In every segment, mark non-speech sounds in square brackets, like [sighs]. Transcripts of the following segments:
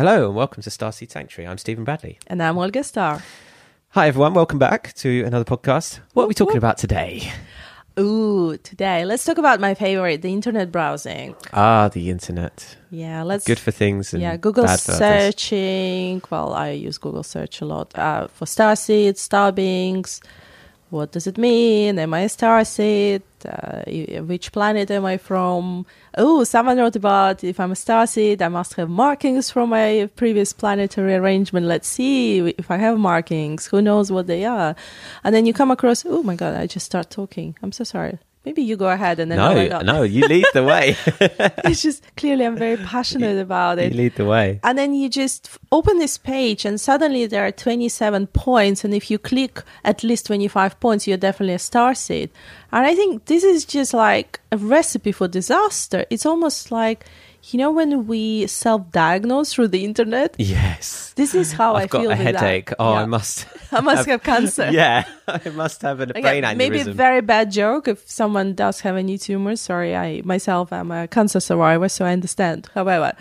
Hello and welcome to Starseed Sanctuary. I'm Stephen Bradley. And I'm Olga Star. Hi everyone, welcome back to another podcast. What are we talking about today? Ooh, today let's talk about my favorite, the internet browsing. Ah, the internet. Yeah, let's. Good for things and yeah, Google bad for others. searching. Well, I use Google search a lot uh, for starseed, starbings. What does it mean? Am I a starseed? Uh, which planet am I from? Oh, someone wrote about if I'm a starseed, I must have markings from my previous planetary arrangement. Let's see if I have markings. Who knows what they are? And then you come across, oh my god, I just start talking. I'm so sorry. Maybe you go ahead and then No, no, you lead the way. [laughs] [laughs] it's just clearly I'm very passionate about it. you lead the way. And then you just open this page, and suddenly there are 27 points. And if you click at least 25 points, you're definitely a star seed. And I think this is just like a recipe for disaster. It's almost like, you know, when we self diagnose through the internet? Yes. This is how I I've got feel a with that. headache. Oh, Yeah. I must. [laughs] I must have cancer. [laughs] yeah, I must have a Okay, brain aneurysm. maybe a very bad joke if someone does have any tumor. Sorry, I myself am a cancer survivor, so I understand. However,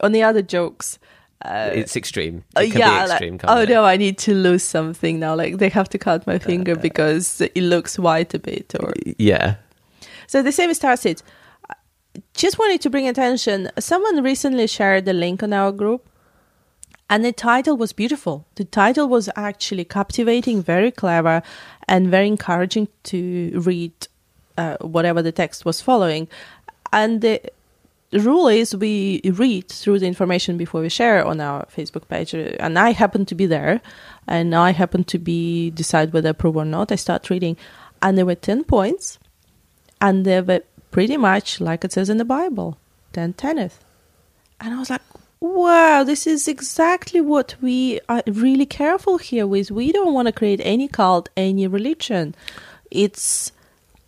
on the other jokes, uh, it's extreme. uh, It can yeah, be like, can't oh it? no, I need to lose something now. Like they have to cut my finger because it looks white a bit, or Yeah. so the same as Starseed. Just wanted to bring attention. Someone recently shared the link on our group, and the title was beautiful. The title was actually captivating, very clever, and very encouraging to read uh, whatever the text was following. And the rule is we read through the information before we share on our Facebook page. And I happen to be there, and I happen to be decide whether approve or not. I start reading, and there were ten points, and there were pretty much like it says in the Bible, ten ten tenth. And I was like, wow, this is exactly what we are really careful here with. We don't want to create any cult, any religion. It's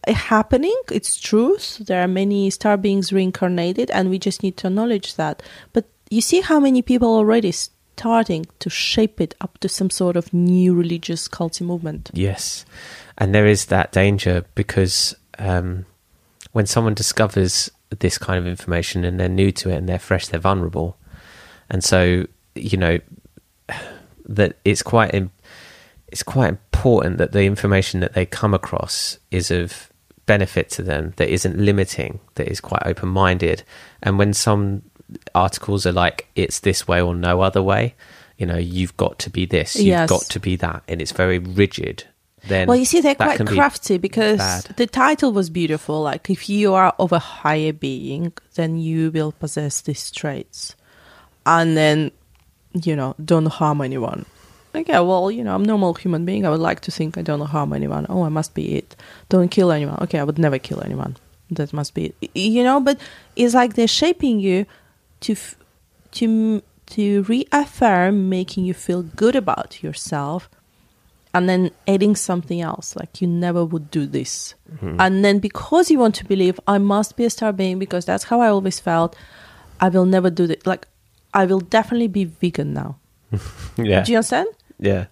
a happening, it's truth. There are many star beings reincarnated, and we just need to acknowledge that. But you see how many people already starting to shape it up to some sort of new religious culty movement. Yes, and there is that danger because um, when someone discovers this kind of information and they're new to it and they're fresh, they're vulnerable, and so you know [sighs] that it's quite im- it's quite important that the information that they come across is of benefit to them, that isn't limiting, that is quite open minded, and when some articles are like it's this way or no other way. You know, you've got to be this, you've Yes. got to be that, and it's very rigid. Then Well, you see, they're quite can be crafty because bad. the title was beautiful. Like, if you are of a higher being, then you will possess these traits. And then, you know, don't harm anyone. Okay, well, you know, I'm a normal human being. I would like to think I don't harm anyone. Oh, I must be it. Don't kill anyone. Okay, I would never kill anyone. That must be it. You know, but it's like they're shaping you to f- to to reaffirm, making you feel good about yourself and then adding something else like you never would do this. Mm-hmm. And then because you want to believe i must be a star being because that's how i always felt i will never do that like i will definitely be vegan now. [laughs] Yeah, do you understand? Yeah.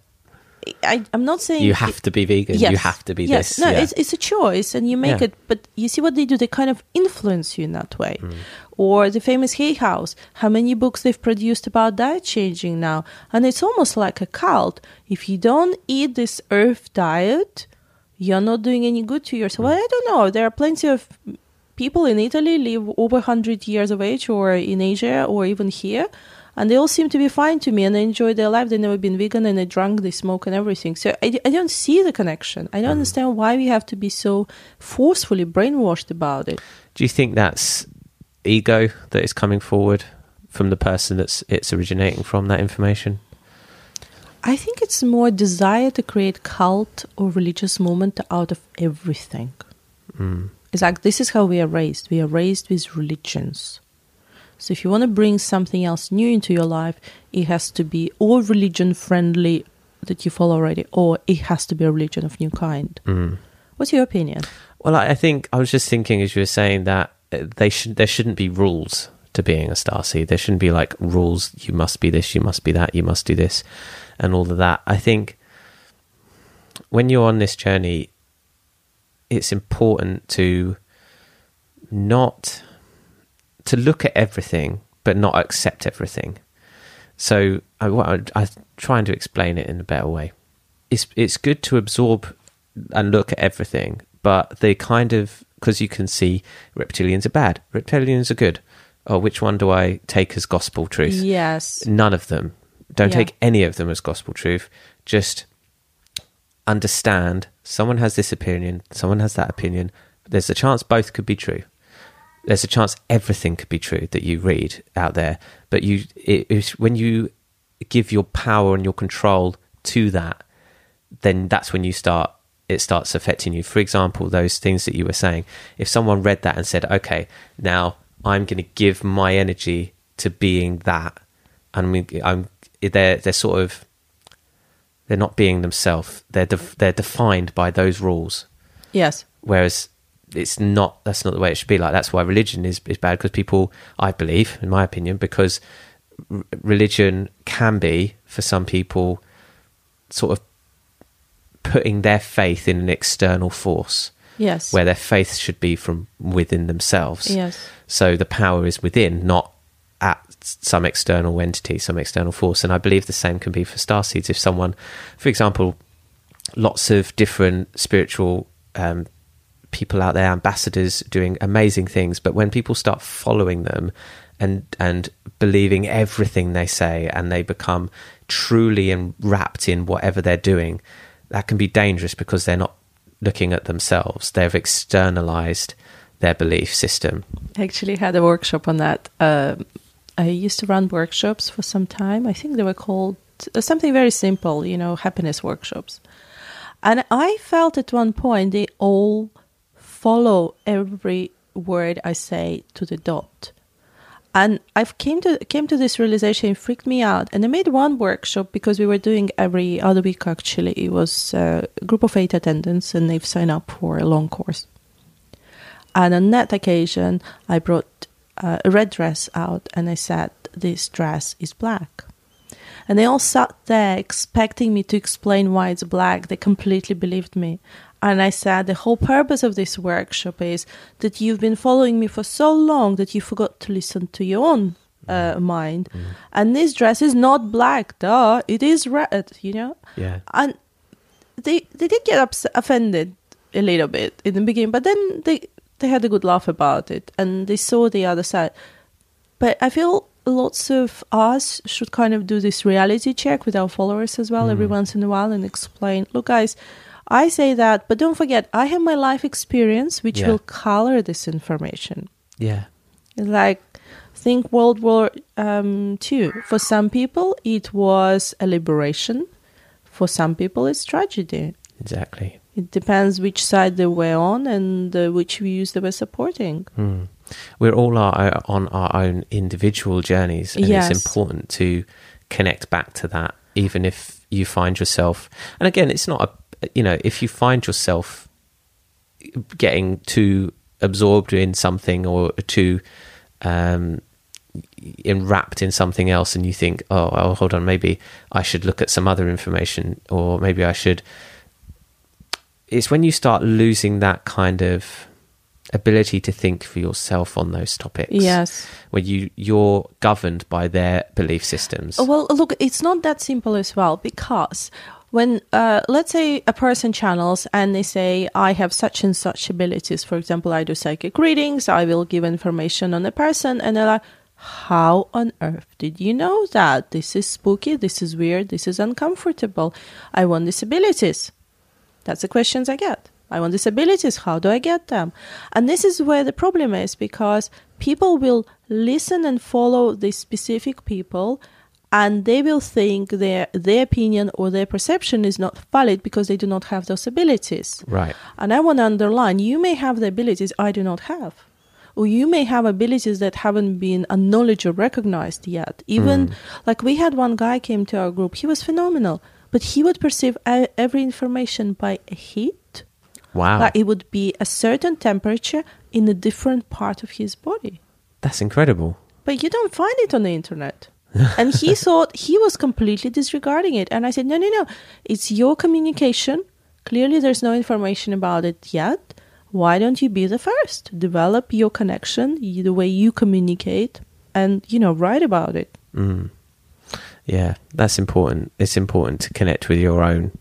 I, i'm not saying You have to be vegan. You have to be yes. this. No, yeah. it's it's a choice, and you make Yeah. it. But you see what they do? They kind of influence you in that way. Mm. Or the famous Hay House. How many books they've produced about diet changing now? And it's almost like a cult. If you don't eat this Earth diet, you're not doing any good to yourself. Mm. Well, I don't know. There are plenty of people in Italy live over 100 years of age, or in Asia, or even here. And they all seem to be fine to me and they enjoy their life. They've never been vegan and they drunk, they smoke and everything. So I, I don't see the connection. I don't understand why we have to be so forcefully brainwashed about it. Do you think that's ego that is coming forward from the person that's it's originating from that information? I think it's more desire to create cult or religious movement out of everything. Mm. It's like this is how we are raised. We are raised with religions. So if you want to bring something else new into your life, it has to be or religion friendly that you follow already, or it has to be a religion of new kind. Mm. What's your opinion? Well, I I think I was just thinking as you were saying that uh, they should there shouldn't be rules to being a starseed. There shouldn't be like rules. You must be this. You must be that. You must do this, and all of that. I think when you're on this journey, it's important to not to look at everything, but not accept everything. So I, I'm trying to explain it in a better way. It's it's good to absorb and look at everything, but they kind of because you can see reptilians are bad, reptilians are good. Oh, which one do I take as gospel truth? Yes. None of them. Don't Yeah. take any of them as gospel truth. Just understand someone has this opinion, someone has that opinion. There's a chance both could be true. There's a chance everything could be true that you read out there. But you, it, it's when you give your power and your control to that, then that's when you start. It starts affecting you. For example, those things that you were saying. If someone read that and said, "Okay, now I'm going to give my energy to being that," and I'm, I'm they're they're sort of they're not being themselves. They're def- they're defined by those rules. Yes. Whereas it's not. That's not the way it should be. Like that's why religion is is bad because people, I believe, in my opinion, because r- religion can be for some people sort of putting their faith in an external force Yes. where their faith should be from within themselves. Yes. So the power is within, not at some external entity, some external force. And I believe the same can be for star seeds. If someone, for example, lots of different spiritual um, people out there, ambassadors doing amazing things, but when people start following them and and believing everything they say, and they become truly enwrapped in whatever they're doing, that can be dangerous because they're not looking at themselves. They've externalized their belief system. I actually had a workshop on that. Um I used to run workshops for some time. I think they were called uh, something very simple, you know, happiness workshops. And I felt at one point they all follow every word I say to the dot. And I've came to came to this realization, it freaked me out. And I made one workshop because we were doing every other week actually. It was a group of eight attendants and they've signed up for a long course. And on that occasion, I brought a red dress out and I said, This dress is black. And they all sat there expecting me to explain why it's black. They completely believed me. And I said, The whole purpose of this workshop is that you've been following me for so long that you forgot to listen to your own uh, mm-hmm. mind. Mm-hmm. And this dress is not black, duh. It is red, you know? Yeah. and they they did get ups- offended a little bit in the beginning, but then they they had a good laugh about it and they saw the other side. But I feel lots of us should kind of do this reality check with our followers as well mm. every once in a while and explain, look, guys. I say that, but don't forget, I have my life experience, which Yeah. will color this information. Yeah. Like, think World War um, Two. For some people, it was a liberation. For some people, it's tragedy. Exactly. It depends which side they were on and uh, which views they were supporting. Hmm. We're all our, on our own individual journeys, and Yes. it's important to connect back to that, even if you find yourself. And again, it's not a you know if you find yourself getting too absorbed in something or too um, enwrapped in something else, and you think, oh, oh, hold on, maybe I should look at some other information, or maybe I should. It's when you start losing that kind of ability to think for yourself on those topics. Yes. Where you you're governed by their belief systems. Well, look, it's not that simple as well because when, uh, let's say, a person channels and they say, I have such and such abilities. For example, I do psychic readings, I will give information on a person, and they're like, how on earth did you know that? This is spooky, this is weird, this is uncomfortable. I want these abilities. That's the questions I get. I want these abilities. How do I get them? And this is where the problem is because people will listen and follow these specific people and they will think their their opinion or their perception is not valid because they do not have those abilities. right. And I want to underline you may have the abilities I do not have. Or you may have abilities that haven't been acknowledged or recognized yet. Even hmm. like we had one guy came to our group, he was phenomenal, but he would perceive every information by a heat. Wow. Like it would be a certain temperature in a different part of his body. That's incredible. But you don't find it on the internet. And he [laughs] thought he was completely disregarding it. And I said, no, no, no. It's your communication. Clearly, there's no information about it yet. Why don't you be the first? Develop your connection, the way you communicate, and, you know, write about it. Mm. Yeah, that's important. It's important to connect with your own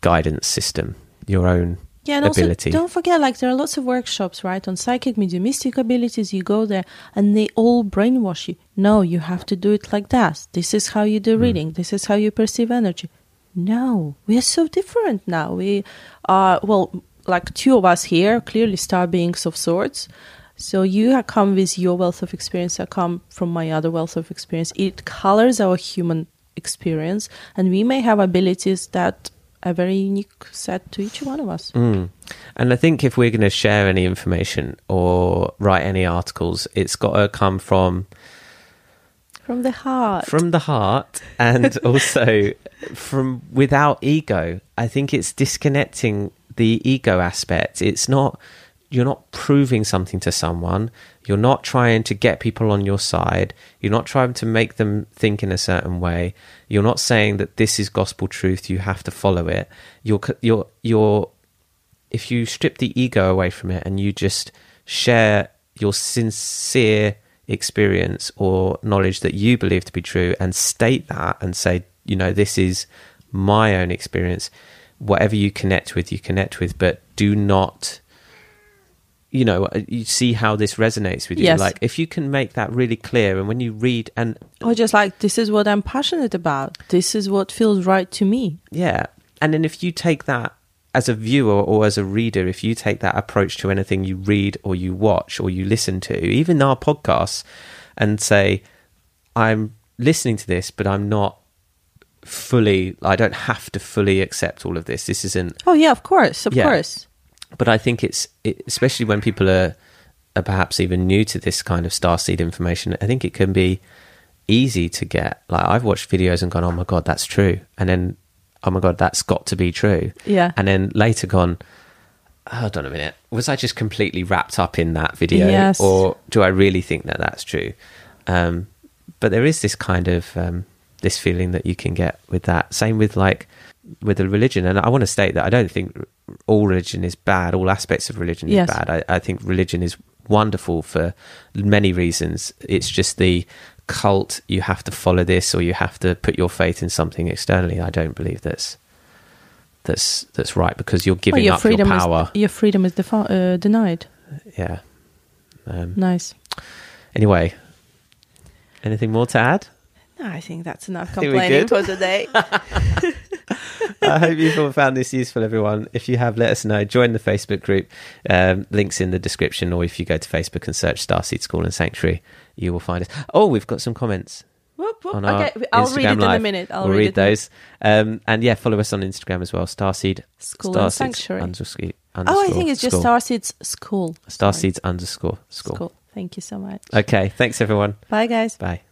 guidance system, your own Yeah, and ability. also don't forget, like there are lots of workshops, right, on psychic mediumistic abilities. You go there, and they all brainwash you. No, you have to do it like that. This is how you do hmm. reading. This is how you perceive energy. No, we are so different now. We are well, like two of us here, clearly star beings of sorts. So you have come with your wealth of experience. I come from my other wealth of experience. It colors our human experience, and we may have abilities that are very unique set to each one of us. Mm. And I think if we're going to share any information or write any articles, it's got to come from From the heart. from the heart and [laughs] also from without ego. I think it's disconnecting the ego aspect. It's not you're not proving something to someone. You're not trying to get people on your side. You're not trying to make them think in a certain way. You're not saying that this is gospel truth. You have to follow it. You're you're you're if you strip the ego away from it and you just share your sincere experience or knowledge that you believe to be true and state that and say, you know, this is my own experience. Whatever you connect with, you connect with, but do not, you know, uh, you see how this resonates with you. Yes. Like, if you can make that really clear, and when you read, and or just like, this is what I'm passionate about. This is what feels right to me. Yeah. And then if you take that as a viewer or as a reader, if you take that approach to anything you read or you watch or you listen to, even our podcasts, and say, I'm listening to this, but I'm not fully, I don't have to fully accept all of this. This isn't Oh, yeah, of course. Of Yeah. course. But I think it's it, especially when people are, are perhaps even new to this kind of starseed information. I think it can be easy to get. Like I've watched videos and gone, "Oh my god, that's true," and then, "Oh my god, that's got to be true," Yeah. and then later gone. Hold on a minute. Was I just completely wrapped up in that video, Yes. or do I really think that that's true? Um, but there is this kind of um, this feeling that you can get with that. Same with like with a religion, and I want to state that I don't think all religion is bad. All aspects of religion Yes. is bad. I, I think religion is wonderful for many reasons. It's just the cult. You have to follow this, or you have to put your faith in something externally. I don't believe that's that's that's right because you're Well, giving your up your freedom power. is your freedom is defi- uh, denied. Yeah. Um, Nice. anyway, anything more to add? No, I think that's enough [laughs] complaining for today. [laughs] [laughs] [laughs] I hope you've all found this useful, everyone. If you have, let us know. Join the Facebook group. Um, links in the description, or if you go to Facebook and search Starseed School and Sanctuary, you will find us. Oh, we've got some comments whoop, whoop. Okay, I'll Instagram read it in a minute. I'll we'll read, read, it in a- those. Um, and yeah, follow us on Instagram as well. Starseed School and Starseeds Sanctuary. underscore, Oh, I think it's just school. Starseeds School. Sorry. Starseeds underscore school. School. Thank you so much. Okay, thanks everyone. Bye, guys. Bye.